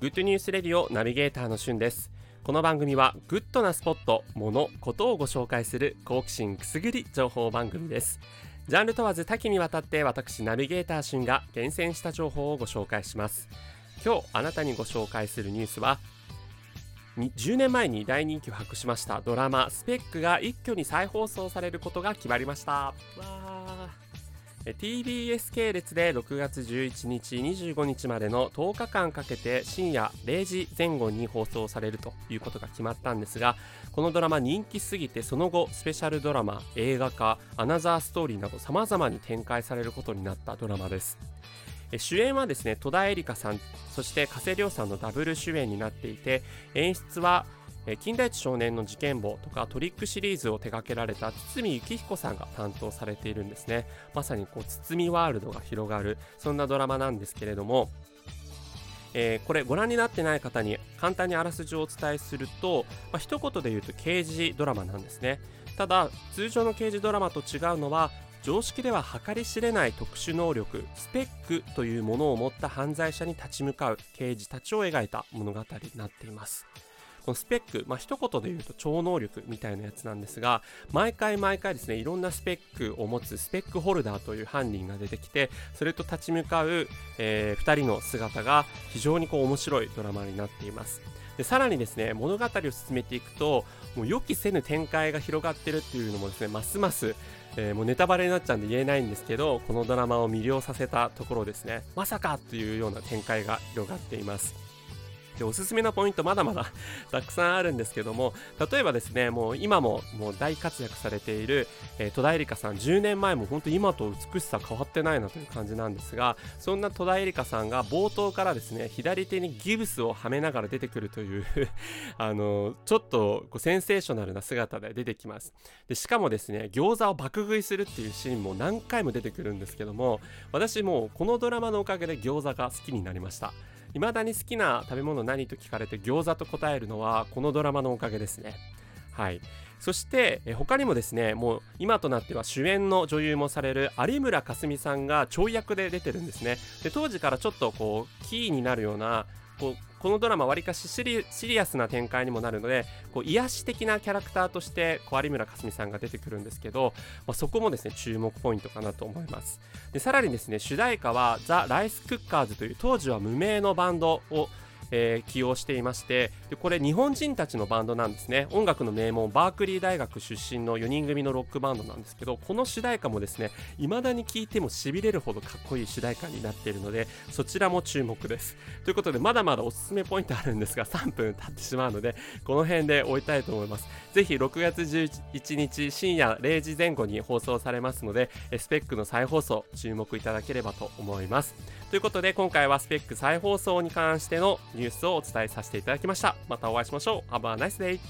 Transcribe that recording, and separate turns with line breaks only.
グッドニュースレディオナビゲーターのしゅんです。この番組はグッドなスポット、物、ことをご紹介する好奇心くすぐり情報番組です。ジャンル問わず多岐にわたって私ナビゲーターしゅんが厳選した情報をご紹介します。今日あなたにご紹介するニュースは10年前に大人気を博しましたドラマ「SPEC」が一挙に再放送されることが決まりました。わー。TBS 系列で6月11日25日までの10日間かけて深夜0時前後に放送されるということが決まったんですがこのドラマ人気すぎてその後スペシャルドラマ映画化アナザーストーリーなど様々に展開されることになったドラマです。主演はですね戸田恵梨香さんそして加瀬亮さんのダブル主演になっていて演出は金田一少年の事件簿とかトリックシリーズを手掛けられた堤幸彦さんが担当されているんですね。まさにこう堤ワールドが広がるそんなドラマなんですけれどもえー、これご覧になってない方に簡単にあらすじをお伝えすると、まあ、一言で言うと刑事ドラマなんですね。ただ通常の刑事ドラマと違うのは常識では計り知れない特殊能力スペックというものを持った犯罪者に立ち向かう刑事たちを描いた物語になっています。このスペック、まあ、一言で言うと超能力みたいなやつなんですが、毎回毎回ですね、いろんなスペックを持つスペックホルダーという犯人が出てきて、それと立ち向かう、えー、2人の姿が非常にこう面白いドラマになっています。でさらにですね物語を進めていくともう予期せぬ展開が広がってるっていうのもですねますます、えー、もうネタバレになっちゃうんで言えないんですけどこのドラマを魅了させたところですねまさかというような展開が広がっていますでおすすめのポイントまだまだ たくさんあるんですけども例えばですねもう今ももう大活躍されている、えー、戸田恵梨香さん10年前も本当今と美しさ変わってないなという感じなんですがそんな戸田恵梨香さんが冒頭からですね左手にギブスをはめながら出てくるという あのちょっとこうセンセーショナルな姿で出てきます。でしかもですね餃子を爆食いするっていうシーンも何回も出てくるんですけども私もうこのドラマのおかげで餃子が好きになりました。未だに好きな食べ物何と聞かれて餃子と答えるのはこのドラマのおかげですね。はい。そしてえ他にもですねもう今となっては主演の女優もされる有村架純さんがちょい役で出てるんですねで当時からちょっとこうキーになるようなこうこのドラマわりかしシリアスな展開にもなるのでこう癒し的なキャラクターとしてこう有村架純さんが出てくるんですけど、まあ、そこもですね注目ポイントかなと思います。でさらにですね主題歌はザ・ライスクッカーズという当時は無名のバンドをえー、起用していましてでこれ日本人たちのバンドなんですね。音楽の名門バークリー大学出身の4人組のロックバンドなんですけどこの主題歌もですね未だに聴いてもしびれるほどかっこいい主題歌になっているのでそちらも注目です。ということでまだまだおすすめポイントあるんですが3分経ってしまうのでこの辺で終えたいと思います。ぜひ6月11日深夜0時前後に放送されますのでスペックの再放送注目いただければと思います。ということで今回はスペック再放送に関してのニュースをお伝えさせていただきました。またお会いしましょう。Have a nice day